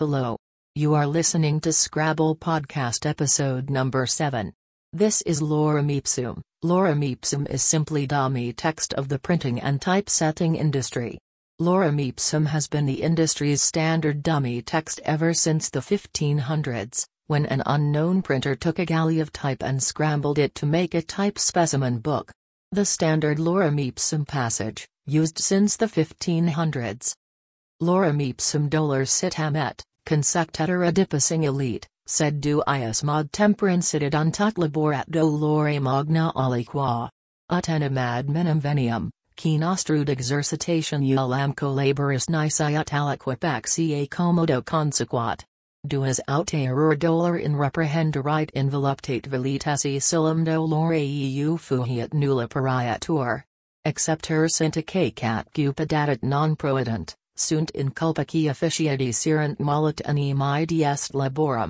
Hello. You are listening to Scrabble Podcast episode number 7. This is Lorem Ipsum. Lorem Ipsum is simply dummy text of the printing and typesetting industry. Lorem Ipsum has been the industry's standard dummy text ever since the 1500s, when an unknown printer took a galley of type and scrambled it to make a type specimen book. The standard Lorem Ipsum passage, used since the 1500s. Lorem ipsum dolor sit et, consectetur adipusing elite, sed du ius mod temperincidit untut laborat dolore magna aliqua. Utenem ad minum veniam, qui nostrud exercitation ulam collaboris nisiat aliquipexie commodo consequat. Duas aut dolor in reprehenderite involuptate velitesi silum dolore eu fugiat nulla pariatur. Excepter sinticacat cupidatit non proedent sunt in culpa qui officiati serent mollitaniem ids laborum,